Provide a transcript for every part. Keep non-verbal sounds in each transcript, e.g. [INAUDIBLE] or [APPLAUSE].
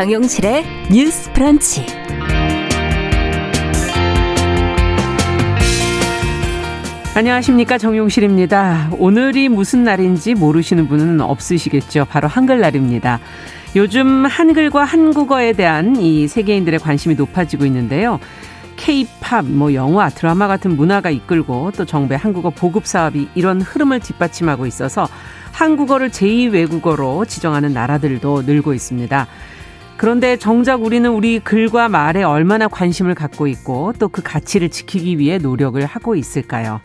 정용실의 뉴스 프런치. 안녕하십니까 정용실입니다. 오늘이 무슨 날인지 모르시는 분은 없으시겠죠. 바로 한글날입니다. 요즘 한글과 한국어에 대한 이 세계인들의 관심이 높아지고 있는데요. K-팝, 뭐 영화, 드라마 같은 문화가 이끌고 또 정부의 한국어 보급 사업이 이런 흐름을 뒷받침하고 있어서 한국어를 제2 외국어로 지정하는 나라들도 늘고 있습니다. 그런데 정작 우리는 우리 글과 말에 얼마나 관심을 갖고 있고 또 그 가치를 지키기 위해 노력을 하고 있을까요?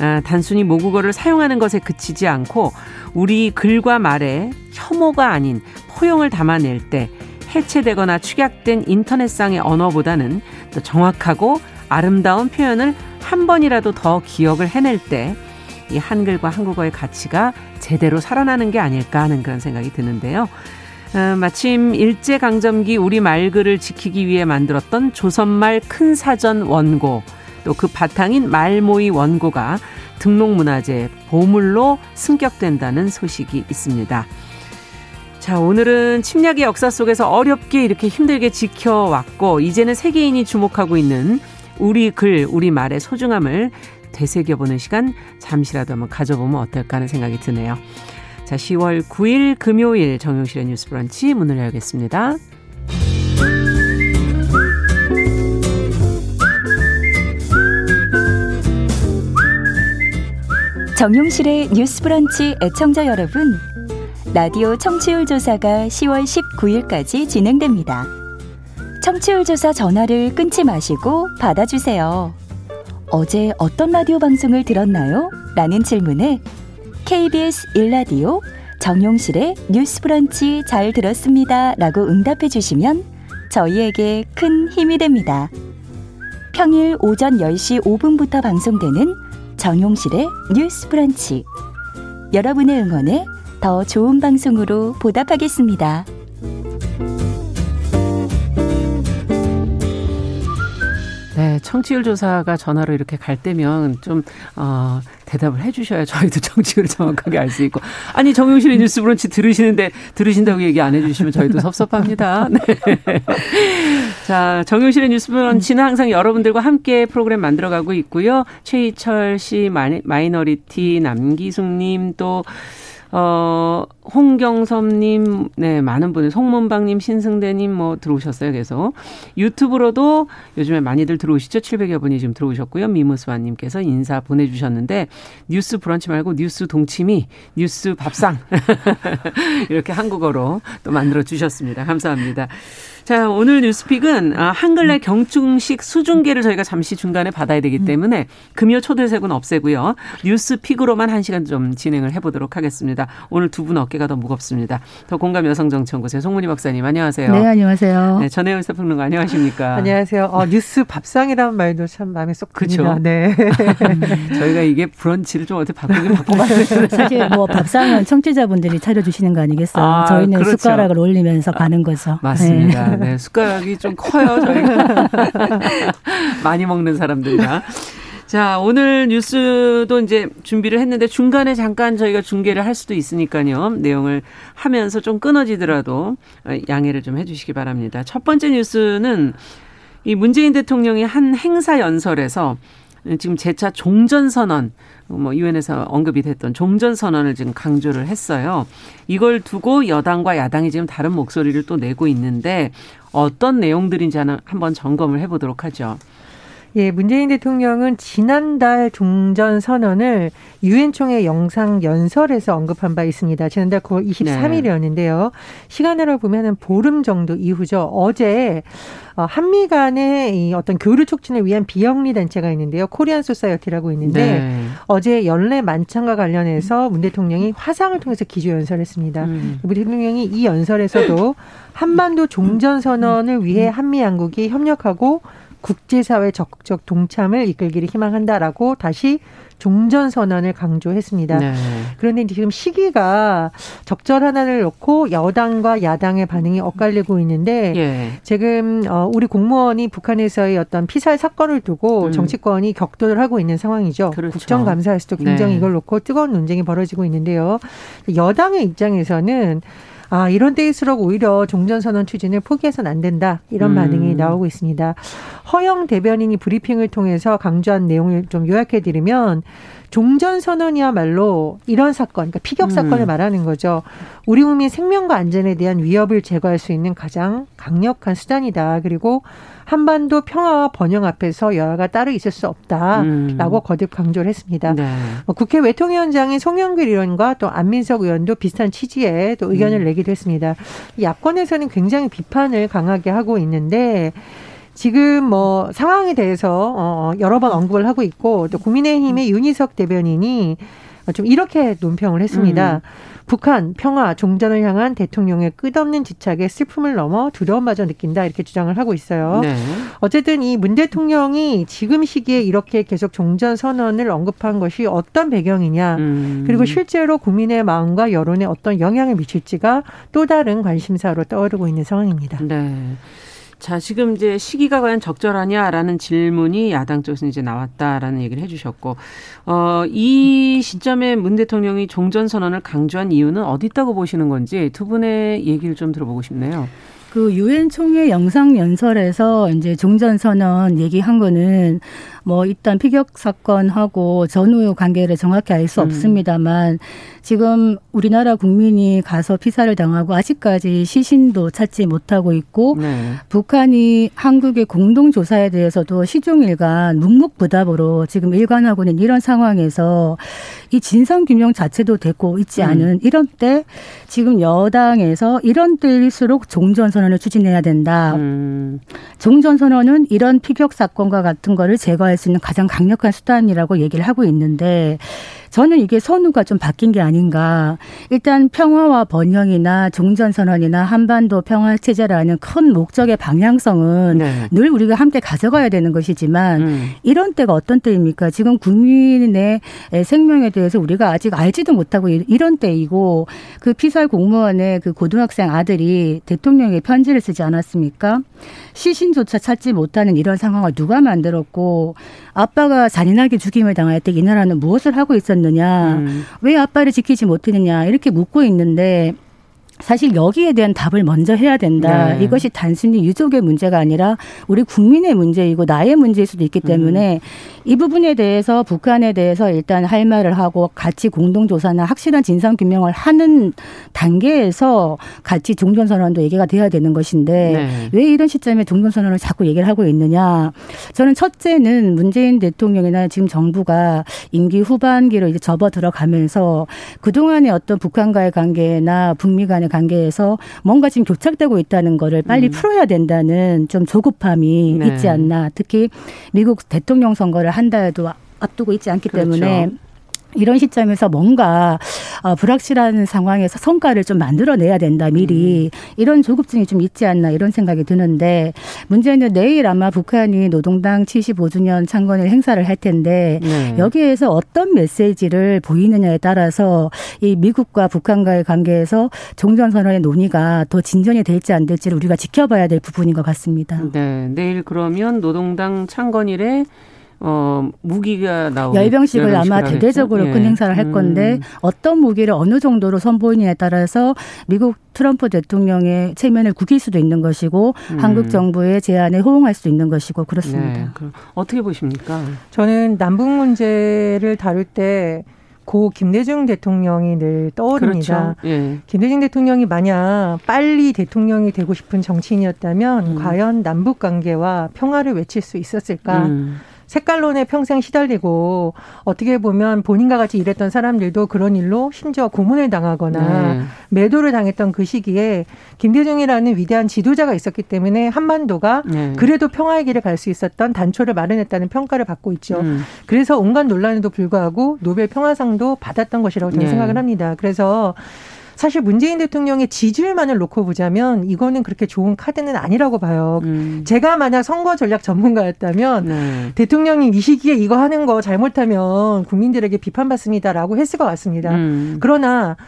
아, 단순히 모국어를 사용하는 것에 그치지 않고 우리 글과 말에 혐오가 아닌 포용을 담아낼 때 해체되거나 축약된 인터넷상의 언어보다는 더 정확하고 아름다운 표현을 한 번이라도 더 기억을 해낼 때 이 한글과 한국어의 가치가 제대로 살아나는 게 아닐까 하는 그런 생각이 드는데요. 어, 마침 일제강점기 우리 말글을 지키기 위해 만들었던 조선말 큰 사전 원고 또 그 바탕인 말모의 원고가 등록문화재 보물로 승격된다는 소식이 있습니다. 자, 오늘은 침략의 역사 속에서 어렵게 이렇게 힘들게 지켜왔고, 이제는 세계인이 주목하고 있는 우리 글, 우리 말의 소중함을 되새겨보는 시간 잠시라도 한번 가져보면 어떨까 하는 생각이 드네요. 자, 10월 9일 금요일 정용실의 뉴스 브런치 문을 열겠습니다. 정용실의 뉴스 브런치 애청자 여러분. 라디오 청취율 조사가 10월 19일까지 진행됩니다. 청취율 조사 전화를 끊지 마시고 받아주세요. 어제 어떤 라디오 방송을 들었나요? 라는 질문에 KBS 1라디오 정용실의 뉴스 브런치 잘 들었습니다. 라고 응답해 주시면 저희에게 큰 힘이 됩니다. 평일 오전 10시 5분부터 방송되는 정용실의 뉴스 브런치. 여러분의 응원에 더 좋은 방송으로 보답하겠습니다. 네, 청취율 조사가 전화로 이렇게 갈 때면 좀, 어, 대답을 해 주셔야 저희도 [LAUGHS] 청취율을 정확하게 알 수 있고. 아니, 정용실의 뉴스 브런치 들으시는데, 들으신다고 얘기 안 해 주시면 저희도 섭섭합니다. [LAUGHS] 네. 자, 정용실의 뉴스 브런치는 항상 여러분들과 함께 프로그램 만들어가고 있고요. 최희철 씨, 마이너리티, 남기숙님, 또, 어, 홍경섭님, 네, 많은 분들, 송문방님, 신승대님 뭐 들어오셨어요, 계속. 유튜브로도 요즘에 많이들 들어오시죠? 700여 분이 지금 들어오셨고요. 미무스와님께서 인사 보내주셨는데, 뉴스 브런치 말고 뉴스 동치미, 뉴스 밥상. [LAUGHS] 이렇게 한국어로 또 만들어 주셨습니다. 감사합니다. 자, 오늘 뉴스픽은 아, 한글날 경충식 수중계를 저희가 잠시 중간에 받아야 되기 때문에 금요 초대석은 없애고요. 뉴스픽으로만 한 시간 좀 진행을 해보도록 하겠습니다. 오늘 두 분 어깨가 더 무겁습니다. 더 공감 여성정치연구소의 송문희 박사님 안녕하세요. 네, 안녕하세요. 네, 전혜연 사평론가 안녕하십니까. 안녕하세요. 어, 뉴스 밥상이라는 말도 참 마음에 쏙. 그렇죠. 네. [LAUGHS] 저희가 이게 브런치를 좀 어떻게 바꾸긴 바꿔봤어요. [LAUGHS] 사실 뭐 밥상은 청취자분들이 차려주시는 거 아니겠어요? 아, 저희는 그렇죠. 숟가락을 올리면서 가는 거죠. 맞습니다. 네. 네, 숟가락이 좀 커요, 저희가. [LAUGHS] 많이 먹는 사람들이라. 자, 오늘 뉴스도 이제 준비를 했는데 중간에 잠깐 저희가 중계를 할 수도 있으니까요. 내용을 하면서 좀 끊어지더라도 양해를 좀 해주시기 바랍니다. 첫 번째 뉴스는 이 문재인 대통령이 한 행사 연설에서 지금 재차 종전선언, 뭐 유엔에서 언급이 됐던 종전 선언을 지금 강조를 했어요. 이걸 두고 여당과 야당이 지금 다른 목소리를 또 내고 있는데 어떤 내용들인지 한번 점검을 해보도록 하죠. 예, 문재인 대통령은 지난달 종전 선언을 유엔 총회 영상 연설에서 언급한 바 있습니다. 지난달 9월 23일이었는데요. 네. 시간으로 보면은 보름 정도 이후죠. 어제 어, 한미 간의 이 어떤 교류 촉진을 위한 비영리 단체가 있는데요. 코리안 소사이어티라고 있는데 네. 어제 연례 만찬과 관련해서 문 대통령이 화상을 통해서 기조 연설했습니다. 음. 문 대통령이 이 연설에서도 한반도 종전 선언을 위해 한미 양국이 협력하고 국제사회 적극적 동참을 이끌기를 희망한다라고 다시 종전 선언을 강조했습니다. 네. 그런데 지금 시기가 적절 하나를 놓고 여당과 야당의 반응이 엇갈리고 있는데 예. 지금 어 우리 공무원이 북한에서의 어떤 피살 사건을 두고 음. 정치권이 격돌을 하고 있는 상황이죠. 그렇죠. 국정감사에서도 굉장히 네. 이걸 놓고 뜨거운 논쟁이 벌어지고 있는데요. 여당의 입장에서는 아 이런 때일수록 오히려 종전선언 추진을 포기해서는 안 된다 이런 음. 반응이 나오고 있습니다. 허영 대변인이 브리핑을 통해서 강조한 내용을 좀 요약해 드리면 종전선언이야말로 이런 사건, 그러니까 피격 사건을 음. 말하는 거죠. 우리 국민 생명과 안전에 대한 위협을 제거할 수 있는 가장 강력한 수단이다. 그리고 한반도 평화와 번영 앞에서 여야가 따로 있을 수 없다라고 음. 거듭 강조를 했습니다. 네. 뭐 국회 외통위원장인 송영길 의원과 또 안민석 의원도 비슷한 취지의 또 의견을 음. 내기도 했습니다. 야권에서는 굉장히 비판을 강하게 하고 있는데 지금 뭐 상황에 대해서 어 여러 번 언급을 하고 있고 또 국민의힘의 음. 윤희석 대변인이 좀 이렇게 논평을 했습니다. 음. 북한 평화 종전을 향한 대통령의 끝없는 집착에 슬픔을 넘어 두려움마저 느낀다 이렇게 주장을 하고 있어요. 네. 어쨌든 이 문 대통령이 지금 시기에 이렇게 계속 종전 선언을 언급한 것이 어떤 배경이냐 음. 그리고 실제로 국민의 마음과 여론에 어떤 영향을 미칠지가 또 다른 관심사로 떠오르고 있는 상황입니다. 네. 자, 지금 이제 시기가 과연 적절하냐라는 질문이 야당 쪽에서 이제 나왔다라는 얘기를 해주셨고, 어, 이 시점에 문 대통령이 종전 선언을 강조한 이유는 어디 있다고 보시는 건지 두 분의 얘기를 좀 들어보고 싶네요. 그 유엔 총회 영상 연설에서 이제 종전 선언 얘기한 거는 뭐 일단 피격 사건하고 전후 관계를 정확히 알수 음. 없습니다만 지금 우리나라 국민이 가서 피살을 당하고 아직까지 시신도 찾지 못하고 있고 네. 북한이 한국의 공동 조사에 대해서도 시종일관 묵묵부답으로 지금 일관하고 있는 이런 상황에서 이 진상 규명 자체도 되고 있지 음. 않은 음. 이런 때 지금 여당에서 이런 때일수록 종전 선언을 추진해야 된다. 음. 종전 선언은 이런 피격 사건과 같은 거를 제거할 수 있는 가장 강력한 수단이라고 얘기를 하고 있는데 저는 이게 선우가 좀 바뀐 게 아닌가. 일단 평화와 번영이나 종전선언이나 한반도 평화체제라는 큰 목적의 방향성은 네. 늘 우리가 함께 가져가야 되는 것이지만 음. 이런 때가 어떤 때입니까? 지금 국민의 생명에 대해서 우리가 아직 알지도 못하고 이런 때이고 그 피살 공무원의 그 고등학생 아들이 대통령에게 편지를 쓰지 않았습니까? 시신조차 찾지 못하는 이런 상황을 누가 만들었고 아빠가 잔인하게 죽임을 당할 때이 나라는 무엇을 하고 있었느냐 음. 왜 아빠를 지키지 못했느냐 이렇게 묻고 있는데 사실 여기에 대한 답을 먼저 해야 된다. 네. 이것이 단순히 유족의 문제가 아니라 우리 국민의 문제이고 나의 문제일 수도 있기 때문에 음. 이 부분에 대해서 북한에 대해서 일단 할 말을 하고 같이 공동조사나 확실한 진상 규명을 하는 단계에서 같이 종전선언도 얘기가 돼야 되는 것인데 네. 왜 이런 시점에 종전선언을 자꾸 얘기를 하고 있느냐. 저는 첫째는 문재인 대통령이나 지금 정부가 임기 후반기로 이제 접어 들어가면서 그동안의 어떤 북한과의 관계나 북미 간의 관계에서 뭔가 지금 교착되고 있다는 거를 빨리 음. 풀어야 된다는 좀 조급함이 네. 있지 않나. 특히 미국 대통령 선거를 한 달도 앞두고 있지 않기 그렇죠. 때문에 이런 시점에서 뭔가 어, 불확실한 상황에서 성과를 좀 만들어내야 된다 미리 음. 이런 조급증이 좀 있지 않나 이런 생각이 드는데 문제는 내일 아마 북한이 노동당 75주년 창건일 행사를 할 텐데 네. 여기에서 어떤 메시지를 보이느냐에 따라서 이 미국과 북한과의 관계에서 종전선언의 논의가 더 진전이 될지 안 될지를 우리가 지켜봐야 될 부분인 것 같습니다. 네, 내일 그러면 노동당 창건일에 어, 무기가 나오고 열병식을 아마 대대적으로 큰 예. 행사를 할 건데 음. 어떤 무기를 어느 정도로 선보이느냐에 따라서 미국 트럼프 대통령의 체면을 구길 수도 있는 것이고 음. 한국 정부의 제안에 호응할 수도 있는 것이고 그렇습니다. 네. 그럼 어떻게 보십니까? 저는 남북 문제를 다룰 때 고 김대중 대통령이 늘 떠오릅니다. 그렇죠. 예. 김대중 대통령이 만약 빨리 대통령이 되고 싶은 정치인이었다면 음. 과연 남북 관계와 평화를 외칠 수 있었을까? 음. 색깔론에 평생 시달리고 어떻게 보면 본인과 같이 일했던 사람들도 그런 일로 심지어 고문을 당하거나 네. 매도를 당했던 그 시기에 김대중이라는 위대한 지도자가 있었기 때문에 한반도가 네. 그래도 평화의 길을 갈 수 있었던 단초를 마련했다는 평가를 받고 있죠. 음. 그래서 온갖 논란에도 불구하고 노벨 평화상도 받았던 것이라고 저는 네. 생각을 합니다. 그래서 사실 문재인 대통령의 지지율만을 놓고 보자면 이거는 그렇게 좋은 카드는 아니라고 봐요. 음. 제가 만약 선거 전략 전문가였다면 네. 대통령이 이 시기에 이거 하는 거 잘못하면 국민들에게 비판받습니다라고 했을 것 같습니다. 음. 그러나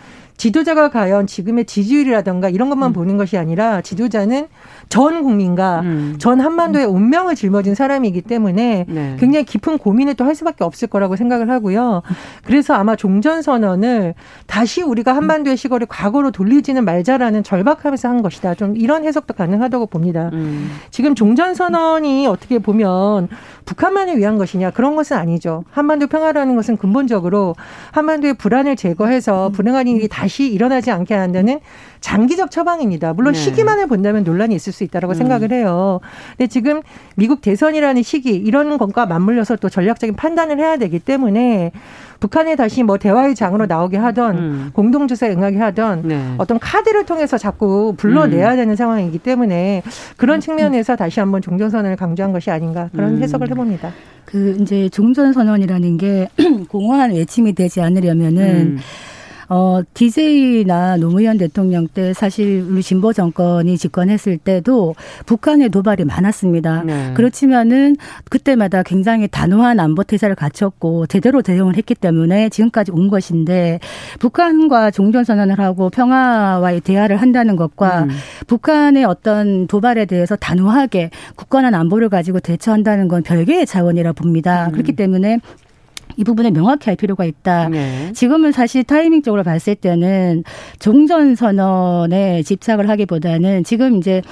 지도자가 과연 지금의 지지율이라던가 이런 것만 음. 보는 것이 아니라 지도자는 전 국민과 음. 전 한반도의 운명을 짊어진 사람이기 때문에 네. 굉장히 깊은 고민을 또 할 수밖에 없을 거라고 생각을 하고요. 그래서 아마 종전 선언을 다시 우리가 한반도의 시골을 과거로 돌리지는 말자라는 절박함에서 한 것이다. 좀 이런 해석도 가능하다고 봅니다. 음. 지금 종전 선언이 어떻게 보면 북한만을 위한 것이냐 그런 것은 아니죠. 한반도 평화라는 것은 근본적으로 한반도의 불안을 제거해서 불행한 일이 다시 일어나지 않게 한다는 장기적 처방입니다. 물론 네. 시기만을 본다면 논란이 있을 수 있다라고 음. 생각을 해요. 근데 지금 미국 대선이라는 시기 이런 것과 맞물려서 또 전략적인 판단을 해야 되기 때문에 북한에 다시 뭐 대화의 장으로 나오게 하던 음. 공동조사에 응하게 하던 네. 어떤 카드를 통해서 자꾸 불러내야 음. 되는 상황이기 때문에 그런 음. 측면에서 다시 한번 종전선언을 강조한 것이 아닌가 그런 음. 해석을 해봅니다. 그 이제 종전선언이라는 게 [CLEARS THROAT] 공허한 외침이 되지 않으려면은 음. 어, DJ나 노무현 대통령 때 사실 우리 진보 정권이 집권했을 때도 북한의 도발이 많았습니다. 네. 그렇지만은 그때마다 굉장히 단호한 안보 태세를 갖췄고 제대로 대응을 했기 때문에 지금까지 온 것인데 북한과 종전 선언을 하고 평화와의 대화를 한다는 것과 음. 북한의 어떤 도발에 대해서 단호하게 굳건한 안보를 가지고 대처한다는 건 별개의 자원이라 봅니다. 음. 그렇기 때문에 이 부분을 명확히 할 필요가 있다. 네. 지금은 사실 타이밍적으로 봤을 때는 종전 선언에 집착을 하기보다는 지금 이제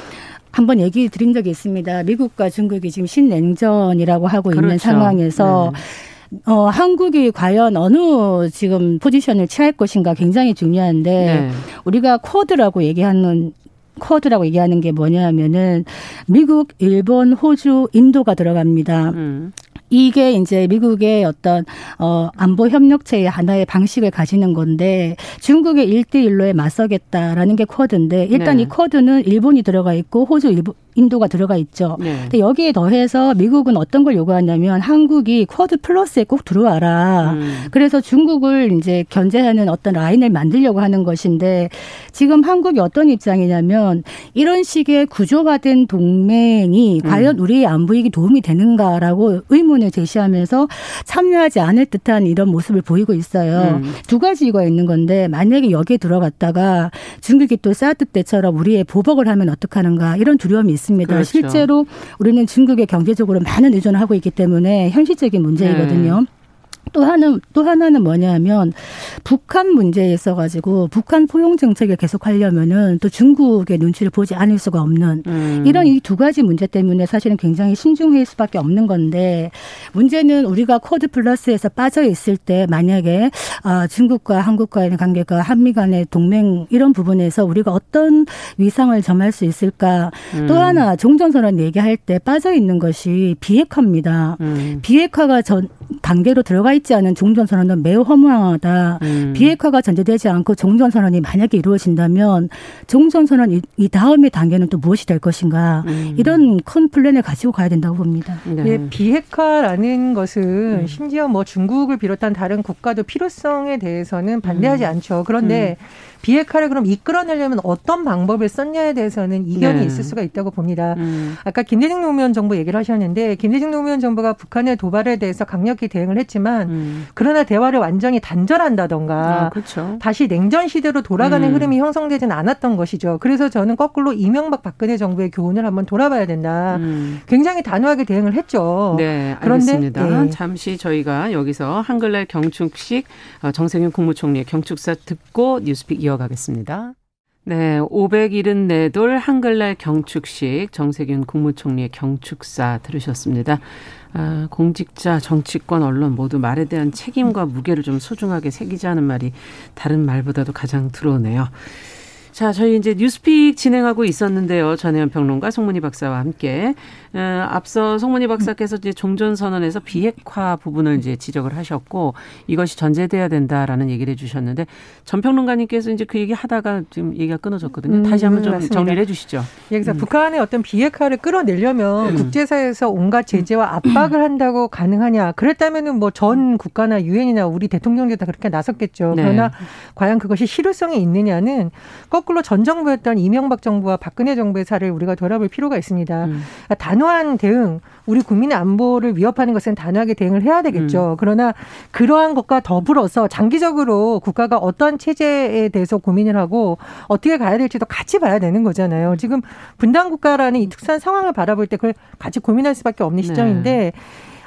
한번 얘기 드린 적이 있습니다. 미국과 중국이 지금 신냉전이라고 하고 그렇죠. 있는 상황에서 네. 어, 한국이 과연 어느 지금 포지션을 취할 것인가 굉장히 중요한데 네. 우리가 코드라고 얘기하는 쿼드라고 얘기하는 게 뭐냐면은 미국, 일본, 호주, 인도가 들어갑니다. 음. 이게 이제 미국의 어떤 어 안보 협력체의 하나의 방식을 가지는 건데 중국의 일대일로에 맞서겠다라는 게 쿼드인데 일단 네. 이 쿼드는 일본이 들어가 있고 호주 일본 인도가 들어가 있죠. 네. 근데 여기에 더해서 미국은 어떤 걸 요구하냐면 한국이 쿼드 플러스에 꼭 들어와라. 음. 그래서 중국을 이제 견제하는 어떤 라인을 만들려고 하는 것인데 지금 한국이 어떤 입장이냐면 이런 식의 구조화된 동맹이 음. 과연 우리의 안보에게 도움이 되는가라고 의문을 제시하면서 참여하지 않을 듯한 이런 모습을 보이고 있어요. 음. 두 가지 이유가 있는 건데 만약에 여기에 들어갔다가 중국이 또 사드 때처럼 우리의 보복을 하면 어떡하는가 이런 두려움이 있습니다. 그렇죠. 실제로 우리는 중국에 경제적으로 많은 의존을 하고 있기 때문에 현실적인 문제이거든요. 네. 또 하나는 또 하나는 뭐냐면 북한 문제에 있어 가지고 북한 포용 정책을 계속 하려면은 또 중국의 눈치를 보지 않을 수가 없는 음. 이런 이 두 가지 문제 때문에 사실은 굉장히 신중해질 수밖에 없는 건데 문제는 우리가 쿼드 플러스에서 빠져 있을 때 만약에 아 중국과 한국과의 관계가 한미 간의 동맹 이런 부분에서 우리가 어떤 위상을 점할 수 있을까 음. 또 하나 종전선언 얘기할 때 빠져 있는 것이 비핵화입니다. 음. 비핵화가 전 단계로 들어가 있지 않은 종전 선언은 매우 허무하다. 음. 비핵화가 전제되지 않고 종전 선언이 만약에 이루어진다면 종전 선언 이, 이 다음의 단계는 또 무엇이 될 것인가. 음. 이런 큰 플랜을 가지고 가야 된다고 봅니다. 네. 네, 비핵화라는 것은 음. 심지어 뭐 중국을 비롯한 다른 국가도 필요성에 대해서는 반대하지 음. 않죠. 그런데 음. 비핵화를 그럼 이끌어내려면 어떤 방법을 썼냐에 대해서는 이견이 네. 있을 수가 있다고 봅니다. 음. 아까 김대중 노무현 정부 얘기를 하셨는데 김대중 노무현 정부가 북한의 도발에 대해서 강력 히 대응을 했지만 음. 그러나 대화를 완전히 단절한다던가 아, 그렇죠. 다시 냉전 시대로 돌아가는 음. 흐름이 형성되지는 않았던 것이죠. 그래서 저는 거꾸로 이명박 박근혜 정부의 교훈을 한번 돌아봐야 된다. 음. 굉장히 단호하게 대응을 했죠. 네, 알겠습니다. 그런데 네. 잠시 저희가 여기서 한글날 경축식 어, 정세균 국무총리의 경축사 듣고 뉴스픽 이어 이어가겠습니다. 네, 574돌 한글날 경축식 정세균 국무총리의 경축사 들으셨습니다. 아, 공직자, 정치권, 언론 모두 말에 대한 책임과 무게를 좀 소중하게 새기자는 말이 다른 말보다도 가장 들어오네요. 자, 저희 이제 뉴스픽 진행하고 있었는데요. 전혜연 평론가 송문희 박사와 함께 어, 앞서 송문희 박사께서 이제 종전 선언에서 비핵화 부분을 이제 지적을 하셨고 이것이 전제돼야 된다라는 얘기를 해주셨는데 전 평론가님께서 이제 그 얘기 하다가 지금 얘기가 끊어졌거든요. 음, 다시 한번 좀 맞습니다. 정리를 해주시죠. 예, 그래서 음. 북한의 어떤 비핵화를 끌어내려면 음. 국제사회에서 온갖 제재와 압박을 한다고 가능하냐? 그랬다면은 뭐 전 국가나 유엔이나 우리 대통령도 다 그렇게 나섰겠죠. 네. 그러나 과연 그것이 실효성이 있느냐는 꼭 거꾸로 전 정부였던 이명박 정부와 박근혜 정부의 사례를 우리가 돌아볼 필요가 있습니다. 음. 그러니까 단호한 대응, 우리 국민의 안보를 위협하는 것은 단호하게 대응을 해야 되겠죠. 음. 그러나 그러한 것과 더불어서 장기적으로 국가가 어떤 체제에 대해서 고민을 하고 어떻게 가야 될지도 같이 봐야 되는 거잖아요. 지금 분단 국가라는 이 특수한 상황을 바라볼 때 그걸 같이 고민할 수밖에 없는 네. 시점인데 네.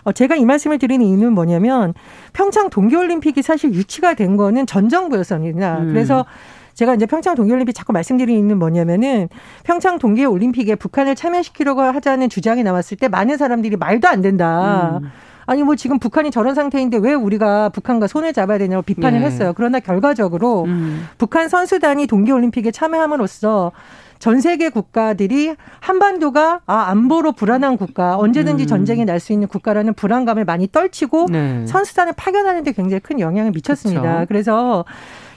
어, 제가 이 말씀을 드리는 이유는 뭐냐면 평창 동계올림픽이 사실 유치가 된 거는 전 정부였습니다. 음. 그래서 제가 이제 평창 동계올림픽 자꾸 말씀드리는 이유는 뭐냐면은 평창 동계올림픽에 북한을 참여시키려고 하자는 주장이 나왔을 때 많은 사람들이 말도 안 된다. 음. 아니 뭐 지금 북한이 저런 상태인데 왜 우리가 북한과 손을 잡아야 되냐고 비판을 네. 했어요. 그러나 결과적으로 음. 북한 선수단이 동계올림픽에 참여함으로써 전 세계 국가들이 한반도가 아 안보로 불안한 국가 언제든지 음. 전쟁이 날 수 있는 국가라는 불안감을 많이 떨치고 네. 선수단을 파견하는 데 굉장히 큰 영향을 미쳤습니다. 그렇죠. 그래서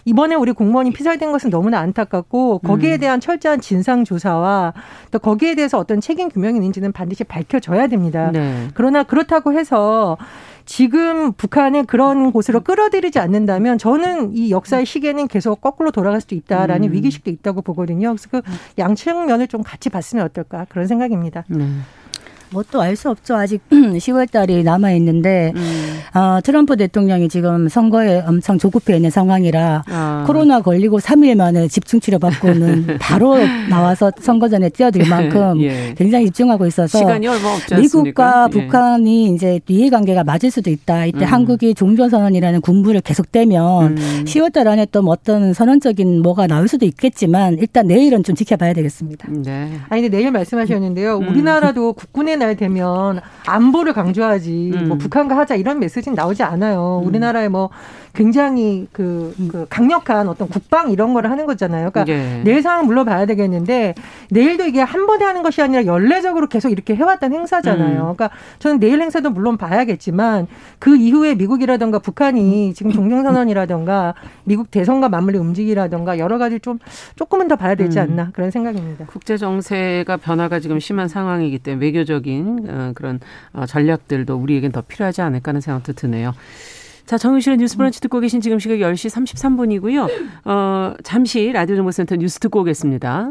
이번에 우리 공무원이 피살된 것은 너무나 안타깝고 거기에 음. 대한 철저한 진상 조사와 또 거기에 대해서 어떤 책임 규명이 있는지는 반드시 밝혀져야 됩니다. 네. 그러나 그렇다고 해서 지금 북한을 그런 곳으로 끌어들이지 않는다면 저는 이 역사의 시계는 계속 거꾸로 돌아갈 수도 있다라는 음. 위기식도 있다고 보거든요. 그래서 그 양측 면을 좀 같이 봤으면 어떨까 그런 생각입니다. 네. 뭐 또 알 수 없죠. 아직 10월 달이 남아 있는데 음. 어, 트럼프 대통령이 지금 선거에 엄청 조급해 있는 상황이라 아. 코로나 걸리고 3일 만에 집중 치료 받고는 [LAUGHS] 바로 나와서 선거 전에 뛰어들 만큼 예. 굉장히 집중하고 있어서 시간이 얼마 없지 미국과 예. 북한이 이제 이해관계가 맞을 수도 있다. 이때 음. 한국이 종전 선언이라는 군부를 계속되면 음. 10월 달 안에 또뭐 어떤 선언적인 뭐가 나올 수도 있겠지만 일단 내일은 좀 지켜봐야 되겠습니다. 네. 아니 근데 내일 말씀하셨는데요. 음. 우리나라도 국군의 날 되면 안보를 강조하지 뭐 음. 뭐 북한과 하자 이런 메시지는 나오지 않아요. 음. 우리나라에 뭐 굉장히 그, 음. 그 강력한 어떤 국방 이런 거를 하는 거잖아요. 그러니까 예. 내일 상황 물러봐야 되겠는데 내일도 이게 한 번에 하는 것이 아니라 연례적으로 계속 이렇게 해왔던 행사잖아요. 음. 그러니까 저는 내일 행사도 물론 봐야겠지만 그 이후에 미국이라든가 북한이 지금 종전선언이라든가 미국 대선과 맞물리 움직이라든가 여러 가지 좀 조금은 더 봐야 되지 음. 않나 그런 생각입니다. 국제 정세가 변화가 지금 심한 상황이기 때문에 외교적 인 어, 그런 어, 전략들도 우리에겐 더 필요하지 않을까 하는 생각도 드네요. 자, 정유실의 뉴스 브런치 듣고 계신 지금 시각 10시 33분이고요. 어, 잠시 라디오 정보센터 뉴스 듣고 오겠습니다.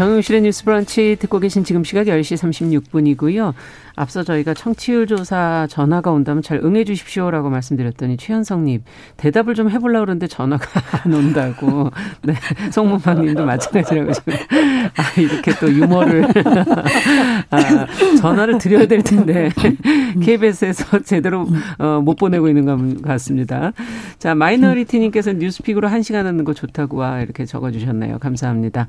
정용실의 뉴스 브런치 듣고 계신 지금 시각 10시 36분이고요. 앞서 저희가 청취율 조사 전화가 온다면 잘 응해 주십시오라고 말씀드렸더니 최현성 님 대답을 좀 해보려고 그러는데 전화가 안 온다고. 네, 송문방 님도 마찬가지라고 지금. 아, 이렇게 또 유머를. 아, 전화를 드려야 될 텐데. KBS에서 제대로 어, 못 보내고 있는 것 같습니다. 자, 마이너리티 님께서 뉴스픽으로 한 시간 하는 거 좋다고 와 이렇게 적어 주셨네요. 감사합니다.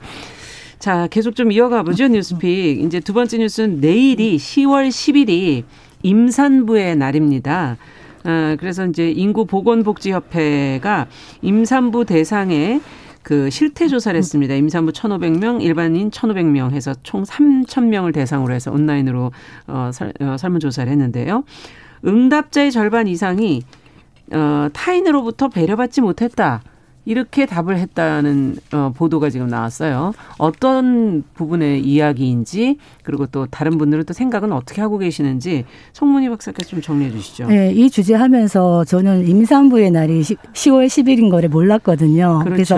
자, 계속 좀 이어가 보죠, 뉴스픽. 이제 두 번째 뉴스는 내일이 10월 10일이 임산부의 날입니다. 아, 그래서 이제 인구 보건복지협회가 임산부 대상의 그 실태 조사를 했습니다. 임산부 1,500명, 일반인 1,500명 해서 총 3,000명을 대상으로 해서 온라인으로 어, 설, 어, 설문 조사를 했는데요. 응답자의 절반 이상이 어, 타인으로부터 배려받지 못했다. 이렇게 답을 했다는 어, 보도가 지금 나왔어요. 어떤 부분의 이야기인지 그리고 또 다른 분들은 또 생각은 어떻게 하고 계시는지 송문희 박사께서 좀 정리해 주시죠. 네, 이 주제 하면서 저는 임산부의 날이 10월 10일인 거를 몰랐거든요. 그렇죠. 그래서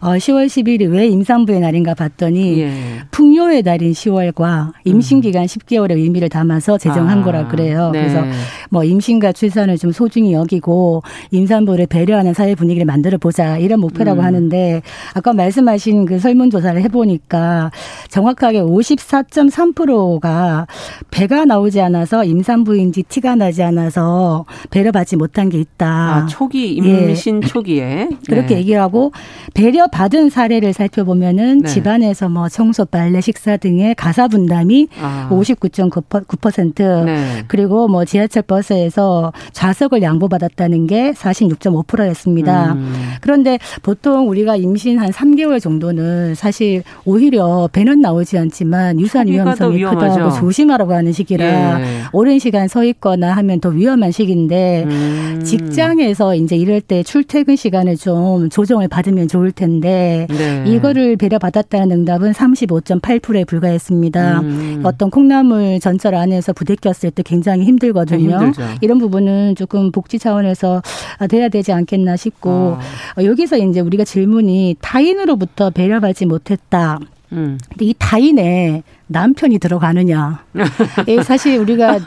어, 10월 10일이 왜 임산부의 날인가 봤더니 예. 풍요의 날인 10월과 임신 기간 음. 10개월의 의미를 담아서 제정한 아, 거라 그래요. 네. 그래서 뭐 임신과 출산을 좀 소중히 여기고 임산부를 배려하는 사회 분위기를 만들어 보자. 이런 목표라고 음. 하는데 아까 말씀하신 그 설문조사를 해보니까 정확하게 54.3%가 배가 나오지 않아서 임산부인지 티가 나지 않아서 배려받지 못한 게 있다. 아, 초기 예. 임신 예. 초기에 [LAUGHS] 그렇게 네. 얘기하고 배려받은 사례를 살펴보면은 네. 집안에서 뭐 청소, 빨래, 식사 등의 가사 분담이 아. 59.9% 네. 그리고 뭐 지하철 버스에서 좌석을 양보받았다는 게 46.5%였습니다. 음. 그런데 보통 우리가 임신 한 3개월 정도는 사실 오히려 배는 나오지 않지만 유산 위험성이 크다고 조심하라고 하는 시기라 예. 오랜 시간 서 있거나 하면 더 위험한 시기인데 음. 직장에서 이제 이럴 때 출퇴근 시간을 좀 조정을 받으면 좋을 텐데 네. 이거를 배려받았다는 응답은 35.8%에 불과했습니다. 음. 어떤 콩나물 전철 안에서 부대꼈을 때 굉장히 힘들거든요. 이런 부분은 조금 복지 차원에서 돼야 되지 않겠나 싶고 아. 여기 서 이제 우리가 질문이 타인으로부터 배려받지 못했다. 음. 근데 이 타인에 남편이 들어가느냐. [LAUGHS] 예, 사실 우리가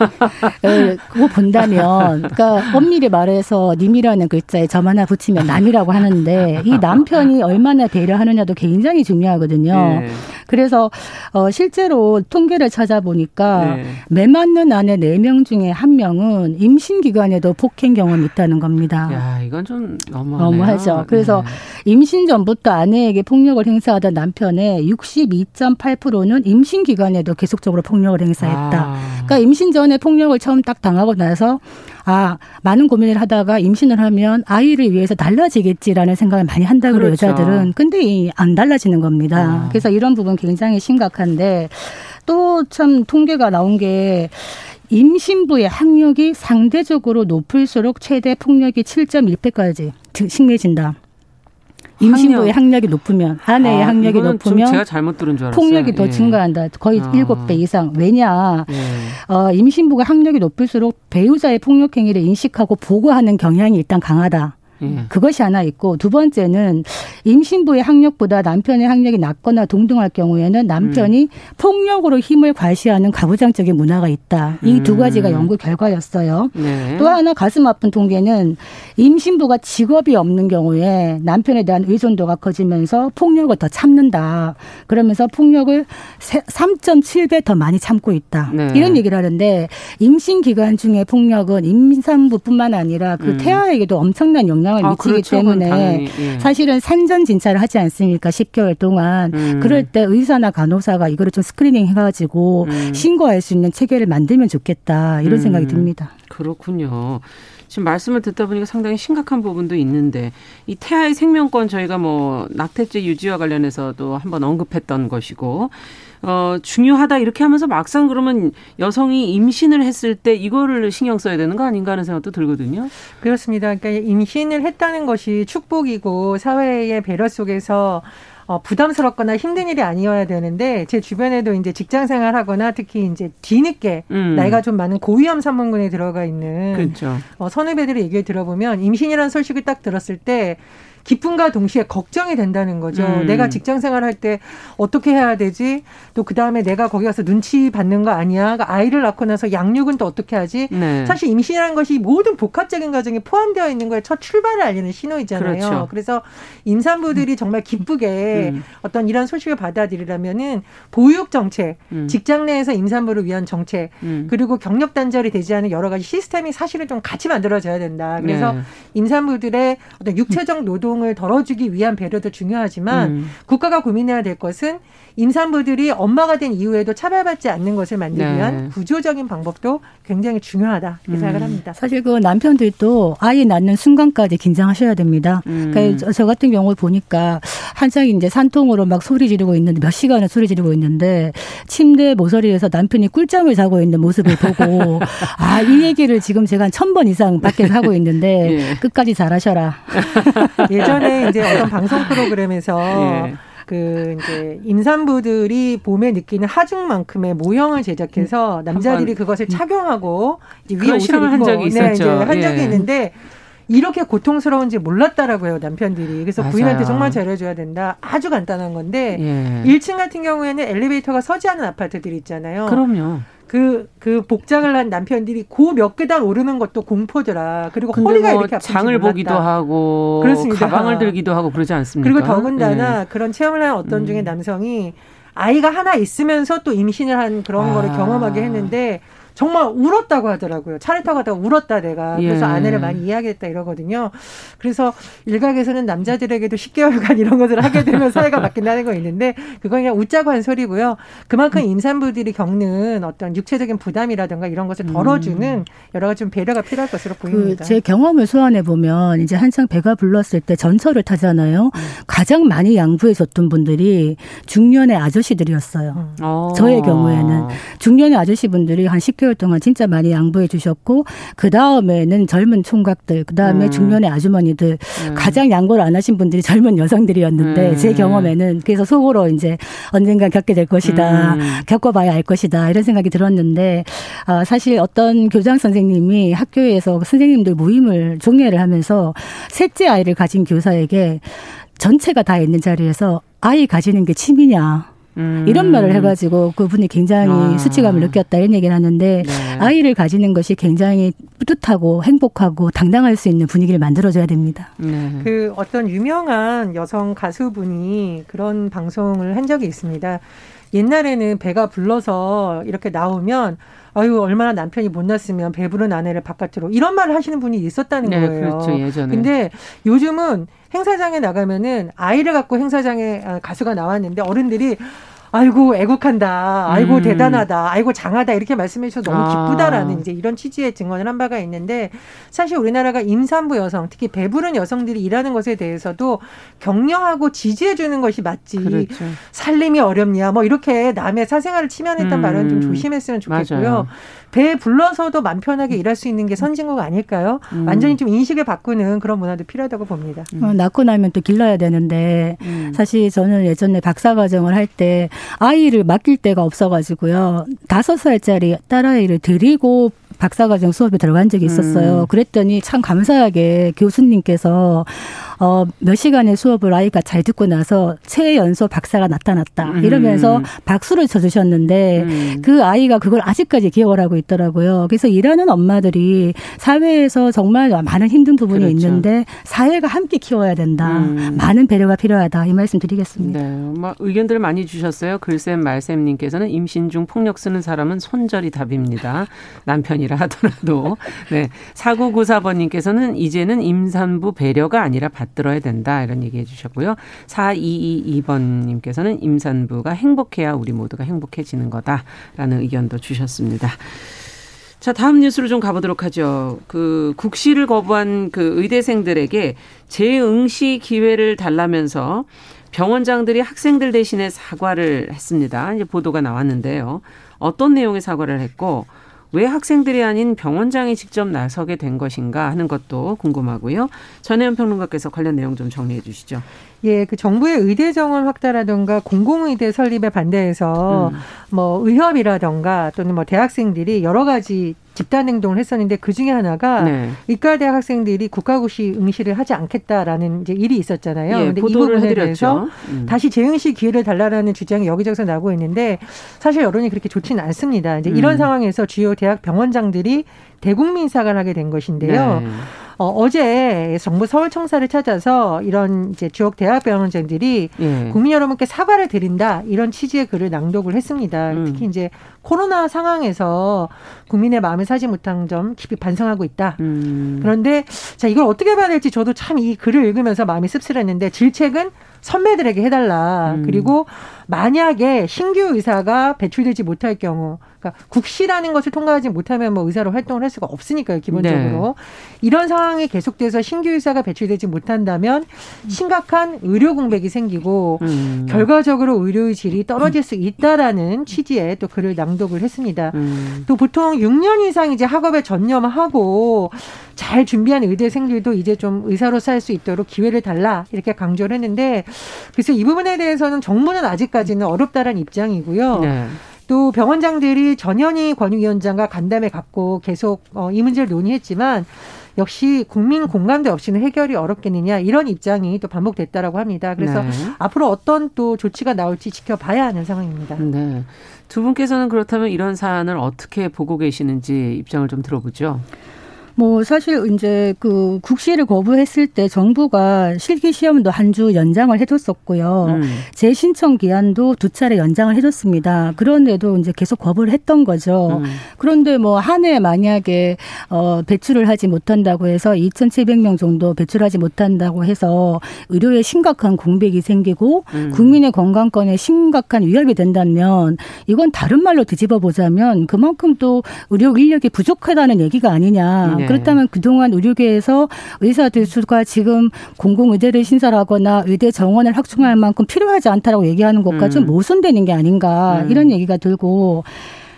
예, 그거 본다면, 그러니까 엄밀히 말해서 님이라는 글자에 점 하나 붙이면 남이라고 하는데 이 남편이 얼마나 배려하느냐도 굉장히 중요하거든요. 네. 그래서 어, 실제로 통계를 찾아보니까 네. 매 맞는 아내 네 명 중에 한 명은 임신 기간에도 폭행 경험이 있다는 겁니다. 야, 이건 좀 너무하네요. 너무하죠. 그래서 네. 임신 전부터 아내에게 폭력을 행사하던 남편의 62.8%는 임신 기간에도 계속적으로 폭력을 행사했다. 아. 그러니까 임신 전에 폭력을 처음 딱 당하고 나서 아 많은 고민을 하다가 임신을 하면 아이를 위해서 달라지겠지라는 생각을 많이 한다 그래요 그렇죠. 여자들은. 근데 안 달라지는 겁니다. 아. 그래서 이런 부분 굉장히 심각한데 또 참 통계가 나온 게 임신부의 학력이 상대적으로 높을수록 최대 폭력이 7.1배까지 심해진다. 임신부의 학력. 이 높으면 아내의 아, 학력이 높으면 제가 잘못 들은 줄 알았어요. 폭력이 더 예. 증가한다. 거의 아. 7배 이상. 왜냐? 예. 어, 임신부가 학력이 높을수록 배우자의 폭력 행위를 인식하고 보고하는 경향이 일단 강하다. 예. 그것이 하나 있고 두 번째는 임신부의 학력보다 남편의 학력이 낮거나 동등할 경우에는 남편이 음. 폭력으로 힘을 과시하는 가부장적인 문화가 있다. 이두 음. 가지가 연구 결과였어요. 네. 또 하나 가슴 아픈 통계는 임신부가 직업이 없는 경우에 남편에 대한 의존도가 커지면서 폭력을 더 참는다. 그러면서 폭력을 3.7배 더 많이 참고 있다. 네. 이런 얘기를 하는데 임신 기간 중에 폭력은 임산부뿐만 아니라 그 음. 태아에게도 엄청난 영향 영향을 아, 미치기 그렇죠. 때문에 예. 사실은 산전 진찰을 하지 않습니까? 10개월 동안 음. 그럴 때 의사나 간호사가 이거를 좀 스크리닝 해가지고 음. 신고할 수 있는 체계를 만들면 좋겠다 이런 음. 생각이 듭니다. 그렇군요. 지금 말씀을 듣다 보니까 상당히 심각한 부분도 있는데 이 태아의 생명권 저희가 뭐 낙태죄 유지와 관련해서도 한번 언급했던 것이고 어, 중요하다 이렇게 하면서 막상 그러면 여성이 임신을 했을 때 이거를 신경 써야 되는 거 아닌가 하는 생각도 들거든요. 그렇습니다. 그러니까 임신을 했다는 것이 축복이고 사회의 배려 속에서 어, 부담스럽거나 힘든 일이 아니어야 되는데 제 주변에도 이제 직장 생활하거나 특히 이제 뒤늦게 음. 나이가 좀 많은 고위험 산문군에 들어가 있는 그렇죠. 어, 선후배들의 얘기를 들어보면 임신이라는 소식을 딱 들었을 때 기쁨과 동시에 걱정이 된다는 거죠. 음. 내가 직장 생활할 때 어떻게 해야 되지? 또 그 다음에 내가 거기 가서 눈치 받는 거 아니야? 그러니까 아이를 낳고 나서 양육은 또 어떻게 하지? 네. 사실 임신이라는 것이 모든 복합적인 과정에 포함되어 있는 거에 첫 출발을 알리는 신호이잖아요. 그렇죠. 그래서 임산부들이 음. 정말 기쁘게 음. 어떤 이런 소식을 받아들이려면은 보육 정책, 음. 직장 내에서 임산부를 위한 정책, 음. 그리고 경력 단절이 되지 않은 여러 가지 시스템이 사실은 좀 같이 만들어져야 된다. 그래서 네. 임산부들의 어떤 육체적 노동 고통을 덜어주기 위한 배려도 중요하지만 음. 국가가 고민해야 될 것은 임산부들이 엄마가 된 이후에도 차별받지 않는 것을 만들기 네. 위한 구조적인 방법도 굉장히 중요하다 이렇게 음. 생각을 합니다. 사실 그 남편들도 아이 낳는 순간까지 긴장하셔야 됩니다. 음. 그러니까 저 같은 경우 보니까 한창 이제 산통으로 막 소리 지르고 있는데 몇 시간을 소리 지르고 있는데 침대 모서리에서 남편이 꿀잠을 자고 있는 모습을 보고 [LAUGHS] 아 이 얘기를 지금 제가 한 천 번 이상 밖에서 하고 있는데 [LAUGHS] 예. 끝까지 잘하셔라. [LAUGHS] 예 전에 [LAUGHS] 이제 어떤 방송 프로그램에서 [LAUGHS] 예. 그 이제 임산부들이 봄에 느끼는 하중만큼의 모형을 제작해서 음, 남자들이 그것을 착용하고 위에 옷을 한 적이 네, 있었죠. 이제 한 적이 예. 있는데 이렇게 고통스러운지 몰랐다라고요 남편들이 그래서 맞아요. 부인한테 정말 잘해줘야 된다 아주 간단한 건데 예. 1층 같은 경우에는 엘리베이터가 서지 않은 아파트들 있잖아요. 그럼요. 그, 그 복장을 한 남편들이 고 몇 계단 오르는 것도 공포더라. 그리고 허리가 뭐 이렇게 아픈지 장을 몰랐다. 보기도 하고 그렇습니다. 가방을 들기도 하고 그러지 않습니까? 그리고 더군다나 네. 그런 체험을 한 어떤 음. 중에 남성이 아이가 하나 있으면서 또 임신을 한 그런 아. 거를 경험하게 했는데 정말 울었다고 하더라고요. 차를 타고 가다가 울었다 내가. 그래서 예. 아내를 많이 이야기했다 이러거든요. 그래서 일각에서는 남자들에게도 10개월간 [LAUGHS] 이런 것을 하게 되면 사회가 바뀐다는 거 있는데 그건 그냥 웃자고 한 소리고요. 그만큼 임산부들이 겪는 어떤 육체적인 부담이라든가 이런 것을 덜어주는 음. 여러 가지 좀 배려가 필요할 것으로 그 보입니다. 그 제 경험을 소환해 보면 이제 한창 배가 불렀을 때 전철을 타잖아요. 음. 가장 많이 양보해 줬던 분들이 중년의 아저씨들이었어요. 음. 어. 저의 경우에는 중년의 아저씨분들이 한 10개월 6개월 동안 진짜 많이 양보해 주셨고 그 다음에는 젊은 총각들, 그 다음에 음. 중년의 아주머니들 음. 가장 양보를 안 하신 분들이 젊은 여성들이었는데 음. 제 경험에는 그래서 속으로 이제 언젠가 겪게 될 것이다, 음. 겪어봐야 알 것이다 이런 생각이 들었는데 아, 사실 어떤 교장 선생님이 학교에서 선생님들 모임을 종례를 하면서 셋째 아이를 가진 교사에게 전체가 다 있는 자리에서 아이 가지는 게 취미냐. 음. 이런 말을 해가지고 그분이 굉장히 아. 수치감을 느꼈다 이런 얘기를 하는데 네. 아이를 가지는 것이 굉장히 뿌듯하고 행복하고 당당할 수 있는 분위기를 만들어줘야 됩니다. 네. 그 어떤 유명한 여성 가수분이 그런 방송을 한 적이 있습니다. 옛날에는 배가 불러서 이렇게 나오면 아유 얼마나 남편이 못났으면 배부른 아내를 바깥으로 이런 말을 하시는 분이 있었다는 네, 거예요. 그렇죠, 예전에. 근데 요즘은 행사장에 나가면은 아이를 갖고 행사장에 아, 가수가 나왔는데 어른들이 아이고 애국한다. 아이고 음. 대단하다. 아이고 장하다. 이렇게 말씀해 주셔서 너무 아. 기쁘다라는 이제 이런 취지의 증언을 한 바가 있는데 사실 우리나라가 임산부 여성, 특히 배부른 여성들이 일하는 것에 대해서도 격려하고 지지해 주는 것이 맞지. 그렇죠. 살림이 어렵냐. 뭐 이렇게 남의 사생활을 침해했던 음. 발언 좀 조심했으면 좋겠고요. 맞아요. 배 불러서도 맘 편하게 일할 수 있는 게 선진국 아닐까요? 음. 완전히 좀 인식을 바꾸는 그런 문화도 필요하다고 봅니다. 음. 어, 낳고 나면 또 길러야 되는데 음. 사실 저는 예전에 박사 과정을 할 때 아이를 맡길 데가 없어가지고요 다섯 살짜리 딸아이를 데리고 박사과정 수업에 들어간 적이 있었어요. 음. 그랬더니 참 감사하게 교수님께서 어, 몇 시간의 수업을 아이가 잘 듣고 나서 최연소 박사가 나타났다. 음. 이러면서 박수를 쳐주셨는데 음. 그 아이가 그걸 아직까지 기억을 하고 있더라고요. 그래서 일하는 엄마들이 사회에서 정말 많은 힘든 부분이 그렇죠. 있는데 사회가 함께 키워야 된다. 음. 많은 배려가 필요하다. 이 말씀 드리겠습니다. 네. 뭐 의견들 많이 주셨어요. 글쌤 말쌤님께서는 임신 중 폭력 쓰는 사람은 손절이 답입니다. 남편이라 하더라도. 네. 4994번님께서는 이제는 임산부 배려가 아니라 받 받들어야 된다 이런 얘기해 주셨고요. 4222번님께서는 임산부가 행복해야 우리 모두가 행복해지는 거다라는 의견도 주셨습니다. 자, 다음 뉴스로 좀 가보도록 하죠. 그 국시를 거부한 그 의대생들에게 재응시 기회를 달라면서 병원장들이 학생들 대신에 사과를 했습니다. 이제 보도가 나왔는데요. 어떤 내용의 사과를 했고 왜 학생들이 아닌 병원장이 직접 나서게 된 것인가 하는 것도 궁금하고요. 전혜연 평론가께서 관련 내용 좀 정리해 주시죠. 예, 그 정부의 의대 정원 확대라든가 공공의대 설립에 반대해서 음. 뭐 의협이라든가 또는 뭐 대학생들이 여러 가지 집단 행동을 했었는데 그 중에 하나가 네. 의과 대학 학생들이 국가고시 응시를 하지 않겠다라는 이제 일이 있었잖아요. 예, 근데 이 부분에 대해서 음. 다시 재응시 기회를 달라라는 주장이 여기저기서 나오고 있는데 사실 여론이 그렇게 좋지는 않습니다. 이제 이런 음. 상황에서 주요 대학 병원장들이 대국민 사과를 하게 된 것인데요. 네. 어, 어제 정부 서울청사를 찾아서 이런 이제 지역 대학병원장들이 예. 국민 여러분께 사과를 드린다 이런 취지의 글을 낭독을 했습니다. 음. 특히 이제 코로나 상황에서 국민의 마음을 사지 못한 점 깊이 반성하고 있다. 음. 그런데 자 이걸 어떻게 봐야 될지 저도 참 이 글을 읽으면서 마음이 씁쓸했는데 질책은 선배들에게 해달라. 음. 그리고 만약에 신규 의사가 배출되지 못할 경우 그러니까 국시라는 것을 통과하지 못하면 뭐 의사로 활동을 할 수가 없으니까요, 기본적으로. 네. 이런 상황이 계속돼서 신규 의사가 배출되지 못한다면 심각한 의료 공백이 생기고 음. 결과적으로 의료의 질이 떨어질 수 있다라는 취지의 또 글을 낭독을 했습니다. 음. 또 보통 6년 이상 이제 학업에 전념하고 잘 준비한 의대생들도 이제 좀 의사로서 할 수 있도록 기회를 달라 이렇게 강조를 했는데 그래서 이 부분에 대해서는 정부는 아직까지는 어렵다라는 입장이고요. 네. 또 병원장들이 전현희 권유위원장과 간담회 갖고 계속 어, 이 문제를 논의했지만 역시 국민 공감대 없이는 해결이 어렵겠느냐 이런 입장이 또 반복됐다라고 합니다. 그래서 네. 앞으로 어떤 또 조치가 나올지 지켜봐야 하는 상황입니다. 네. 두 분께서는 그렇다면 이런 사안을 어떻게 보고 계시는지 입장을 좀 들어보죠. 뭐 사실 이제 그 국시를 거부했을 때 정부가 실기 시험도 한 주 연장을 해줬었고요. 음. 재신청 기한도 두 차례 연장을 해줬습니다. 그런데도 이제 계속 거부를 했던 거죠. 음. 그런데 뭐 한 해 만약에 어 배출을 하지 못한다고 해서 2,700명 정도 배출하지 못한다고 해서 의료에 심각한 공백이 생기고 음. 국민의 건강권에 심각한 위협이 된다면 이건 다른 말로 뒤집어 보자면 그만큼 또 의료 인력이 부족하다는 얘기가 아니냐. 네. 그렇다면 그동안 의료계에서 의사들 수가 지금 공공의대를 신설하거나 의대 정원을 확충할 만큼 필요하지 않다라고 얘기하는 것과 음. 좀 모순되는 게 아닌가 음. 이런 얘기가 들고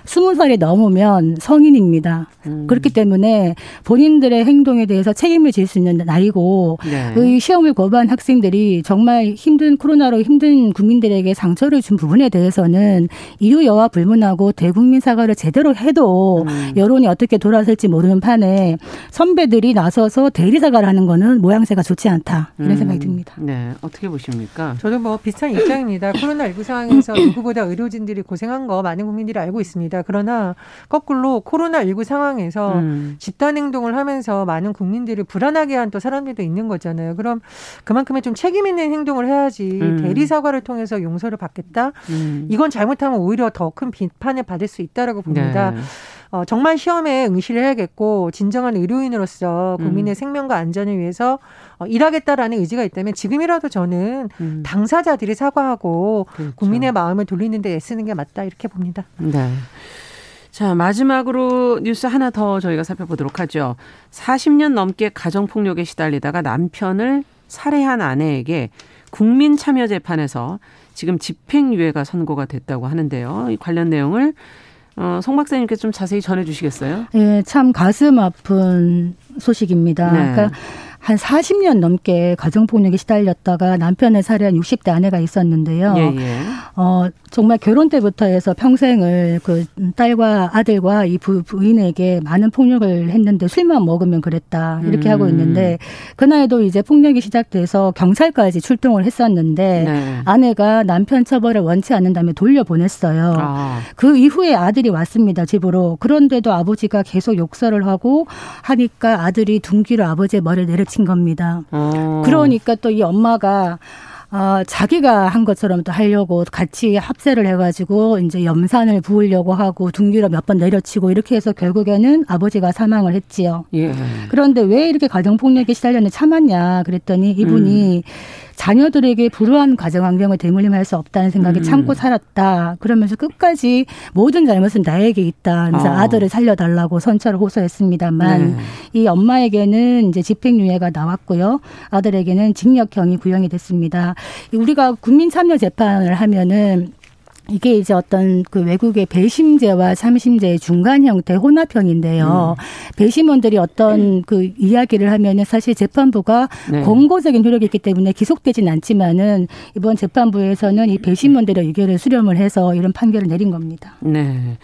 스무 살이 넘으면 성인입니다. 음. 그렇기 때문에 본인들의 행동에 대해서 책임을 질 수 있는 나이고 네. 그 시험을 거부한 학생들이 정말 힘든 코로나로 힘든 국민들에게 상처를 준 부분에 대해서는 이유여와 불문하고 대국민 사과를 제대로 해도 음. 여론이 어떻게 돌아설지 모르는 판에 선배들이 나서서 대리 사과를 하는 거는 모양새가 좋지 않다 이런 음. 생각이 듭니다. 네, 어떻게 보십니까? 저도 뭐 비슷한 입장입니다. 코로나 19 상황에서 [COUGHS] 누구보다 의료진들이 고생한 거 많은 국민들이 알고 있습니다. 그러나 거꾸로 코로나19 상황 상황에서 음. 집단 행동을 하면서 많은 국민들을 불안하게 한 또 사람들도 있는 거잖아요. 그럼 그만큼의 좀 책임 있는 행동을 해야지 음. 대리 사과를 통해서 용서를 받겠다. 음. 이건 잘못하면 오히려 더 큰 비판을 받을 수 있다라고 봅니다. 네. 어, 정말 시험에 응시를 해야겠고 진정한 의료인으로서 국민의 음. 생명과 안전을 위해서 어, 일하겠다라는 의지가 있다면 지금이라도 저는 음. 당사자들이 사과하고 그렇죠. 국민의 마음을 돌리는 데 애쓰는 게 맞다 이렇게 봅니다. 네. 자, 마지막으로 뉴스 하나 더 저희가 살펴보도록 하죠. 40년 넘게 가정폭력에 시달리다가 남편을 살해한 아내에게 국민참여재판에서 지금 집행유예가 선고가 됐다고 하는데요. 이 관련 내용을 어, 송 박사님께서 좀 자세히 전해주시겠어요? 예, 참 가슴 아픈 소식입니다. 네. 그러니까 한 40년 넘게 가정폭력에 시달렸다가 남편을 살해한 60대 아내가 있었는데요. 예, 예. 어, 정말 결혼 때부터 해서 평생을 그 딸과 아들과 이 부, 부인에게 많은 폭력을 했는데 술만 먹으면 그랬다. 이렇게 음. 하고 있는데 그날도 이제 폭력이 시작돼서 경찰까지 출동을 했었는데 네. 아내가 남편 처벌을 원치 않는다며 돌려보냈어요. 아. 그 이후에 아들이 왔습니다. 집으로. 그런데도 아버지가 계속 욕설을 하고 하니까 아들이 둔기로 아버지의 머리를 내려 친 겁니다. 아. 그러니까 또 이 엄마가 어, 자기가 한 것처럼 또 하려고 같이 합세를 해가지고 이제 염산을 부으려고 하고 둥기로 몇 번 내려치고 이렇게 해서 결국에는 아버지가 사망을 했지요. 예. 그런데 왜 이렇게 가정폭력에 시달렸는지 참았냐 그랬더니 이분이 음. 자녀들에게 불우한 가정 환경을 대물림할 수 없다는 생각에 음. 참고 살았다. 그러면서 끝까지 모든 잘못은 나에게 있다. 그래서 어. 아들을 살려달라고 선처를 호소했습니다만 네. 이 엄마에게는 이제 집행유예가 나왔고요. 아들에게는 징역형이 구형이 됐습니다. 우리가 국민 참여 재판을 하면은 이게 이제 어떤 그 외국의 배심제와 삼심제의 중간 형태 혼합형인데요. 음. 배심원들이 어떤 그 이야기를 하면은 사실 재판부가 네. 권고적인 효력이 있기 때문에 기속되진 않지만은 이번 재판부에서는 이 배심원들의 의견을 수렴을 해서 이런 판결을 내린 겁니다. 네.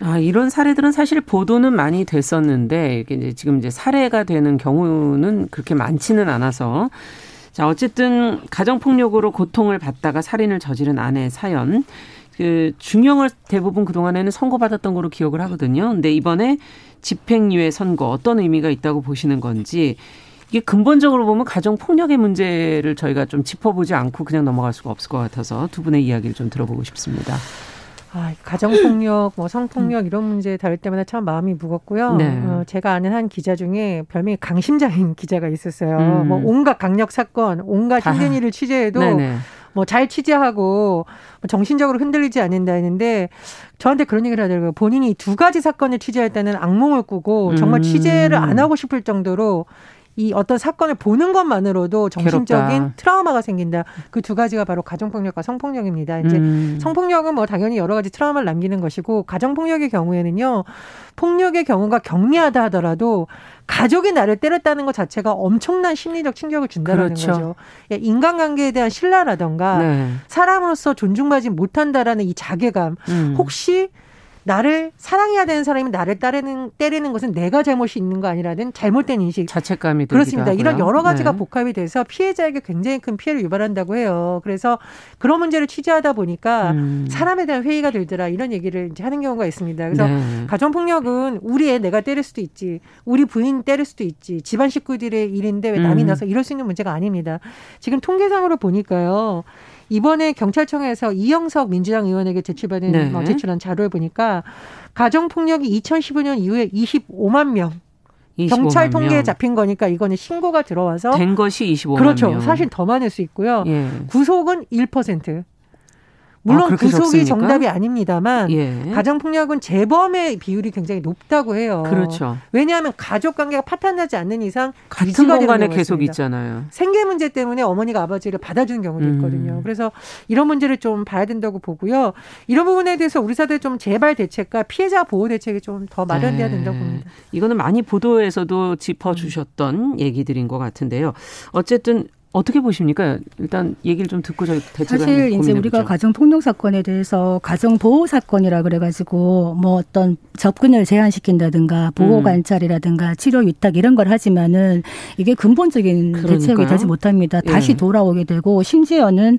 아, 이런 사례들은 사실 보도는 많이 됐었는데 이게 이제 지금 이제 사례가 되는 경우는 그렇게 많지는 않아서 자, 어쨌든 가정폭력으로 고통을 받다가 살인을 저지른 아내의 사연. 그 중형을 대부분 그동안에는 선고받았던 거로 기억을 하거든요. 근데 이번에 집행유예 선고 어떤 의미가 있다고 보시는 건지 이게 근본적으로 보면 가정 폭력의 문제를 저희가 좀 짚어보지 않고 그냥 넘어갈 수가 없을 것 같아서 두 분의 이야기를 좀 들어보고 싶습니다. 아, 가정폭력, 뭐 성폭력 이런 문제 다룰 때마다 참 마음이 무겁고요. 네. 어, 제가 아는 한 기자 중에 별명이 강심장인 기자가 있었어요. 음. 뭐 온갖 강력 사건, 온갖 힘든 일을 취재해도 뭐잘 취재하고 뭐 정신적으로 흔들리지 않는다 했는데 저한테 그런 얘기를 하더라고요. 본인이 두 가지 사건을 취재할 때는 악몽을 꾸고 정말 음. 취재를 안 하고 싶을 정도로 이 어떤 사건을 보는 것만으로도 정신적인 괴롭다. 트라우마가 생긴다. 그 두 가지가 바로 가정폭력과 성폭력입니다. 이제 음. 성폭력은 뭐 당연히 여러 가지 트라우마를 남기는 것이고 가정폭력의 경우에는요. 폭력의 경우가 경미하다 하더라도 가족이 나를 때렸다는 것 자체가 엄청난 심리적 충격을 준다는 그렇죠. 거죠. 예, 인간관계에 대한 신뢰라던가 네. 사람으로서 존중받지 못한다라는 이 자괴감. 음. 혹시 나를 사랑해야 되는 사람이 나를 따르는 때리는 것은 내가 잘못이 있는 거 아니라는 잘못된 인식. 자책감이 그렇습니다. 하고요. 이런 여러 가지가 네. 복합이 돼서 피해자에게 굉장히 큰 피해를 유발한다고 해요. 그래서 그런 문제를 취재하다 보니까 음. 사람에 대한 회의가 들더라 이런 얘기를 이제 하는 경우가 있습니다. 그래서 네. 가정 폭력은 우리 애 내가 때릴 수도 있지, 우리 부인 때릴 수도 있지, 집안 식구들의 일인데 왜 남이 음. 나서 이럴 수 있는 문제가 아닙니다. 지금 통계상으로 보니까요. 이번에 경찰청에서 이영석 민주당 의원에게 제출받은 네. 어, 제출한 자료를 보니까 가정 폭력이 2015년 이후에 25만 명 25만 경찰 통계에 명. 잡힌 거니까 이거는 신고가 들어와서 된 것이 25만 그렇죠. 명. 사실 더 많을 수 있고요. 예. 구속은 1%. 물론 아, 구속이 적습니까? 정답이 아닙니다만 예. 가정 폭력은 재범의 비율이 굉장히 높다고 해요. 그렇죠. 왜냐하면 가족 관계가 파탄나지 않는 이상 같은 공간에 계속. 있잖아요. 생계 문제 때문에 어머니가 아버지를 받아주는 경우도 음. 있거든요. 그래서 이런 문제를 좀 봐야 된다고 보고요. 이런 부분에 대해서 우리 사회 좀 재발 대책과 피해자 보호 대책이 좀 더 마련돼야 네. 된다고 봅니다. 이거는 많이 보도에서도 짚어주셨던 얘기들인 것 같은데요. 어쨌든 어떻게 보십니까? 일단 얘기를 좀 듣고 저희 대책을 사실 이제. 우리가 가정 폭력 사건에 대해서 가정 보호 사건이라 그래가지고 뭐 어떤 접근을 제한시킨다든가 보호 음. 관찰이라든가 치료 위탁 이런 걸 하지만은 이게 근본적인 그러니까요. 대책이 되지 못합니다. 예. 다시 돌아오게 되고 심지어는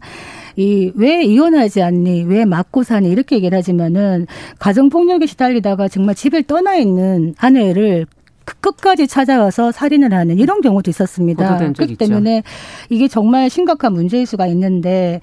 이 왜 이혼하지 않니 왜 맞고 사니 이렇게 얘기를 하지만은 가정 폭력에 시달리다가 정말 집을 떠나 있는 아내를 그 끝까지 찾아가서 살인을 하는 이런 경우도 있었습니다. 그렇기 있죠. 때문에 이게 정말 심각한 문제일 수가 있는데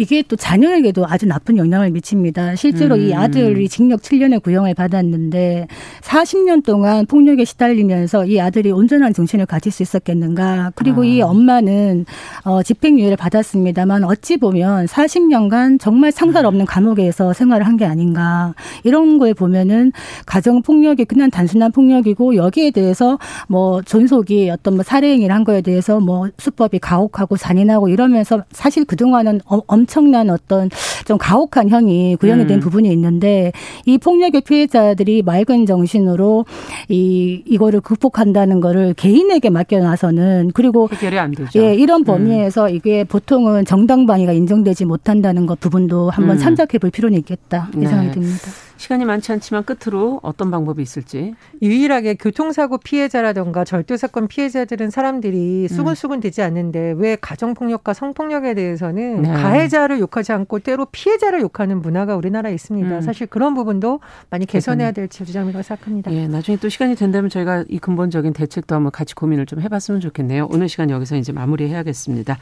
이게 또 자녀에게도 아주 나쁜 영향을 미칩니다. 실제로 음. 이 아들이 징역 7년의 구형을 받았는데 40년 동안 폭력에 시달리면서 이 아들이 온전한 정신을 가질 수 있었겠는가. 그리고 아. 이 엄마는 어, 집행유예를 받았습니다만 어찌 보면 40년간 정말 상살 없는 감옥에서 생활을 한 게 아닌가. 이런 거에 보면은 가정 폭력이 그냥 단순한 폭력이고 여기에 대해서 뭐 존속이 어떤 뭐 살해 행위를 한 거에 대해서 뭐 수법이 가혹하고 잔인하고 이러면서 사실 그동안은 어- 엄청난 어떤 좀 가혹한 형이 구형이 된 음. 부분이 있는데 이 폭력의 피해자들이 맑은 정신으로 이 이거를 극복한다는 거를 개인에게 맡겨놔서는 그리고 해결이 안 되죠. 예, 이런 음. 범위에서 이게 보통은 정당 방위가 인정되지 못한다는 것 부분도 한번 음. 참작해 볼 필요는 있겠다. 이 네. 생각이 듭니다. 시간이 많지 않지만 끝으로 어떤 방법이 있을지. 유일하게 교통사고 피해자라던가 절도 사건 피해자들은 사람들이 음. 수근수근 되지 않는데 왜 가정폭력과 성폭력에 대해서는 네. 가해자를 욕하지 않고 때로 피해자를 욕하는 문화가 우리나라에 있습니다. 음. 사실 그런 부분도 많이 개선해야 될 지점이라고 생각합니다. 예, 나중에 또 시간이 된다면 저희가 이 근본적인 대책도 한번 같이 고민을 좀 해봤으면 좋겠네요. 오늘 시간 여기서 이제 마무리해야겠습니다.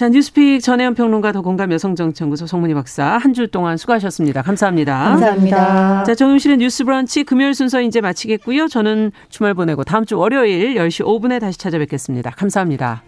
자, 뉴스픽 전혜연 평론가 더 공감 여성정치연구소 송문희 박사 한 주 동안 수고하셨습니다. 감사합니다. 감사합니다. 자, 정용실의 뉴스 브런치 금요일 순서 이제 마치겠고요. 저는 주말 보내고 다음 주 월요일 10시 5분에 다시 찾아뵙겠습니다. 감사합니다.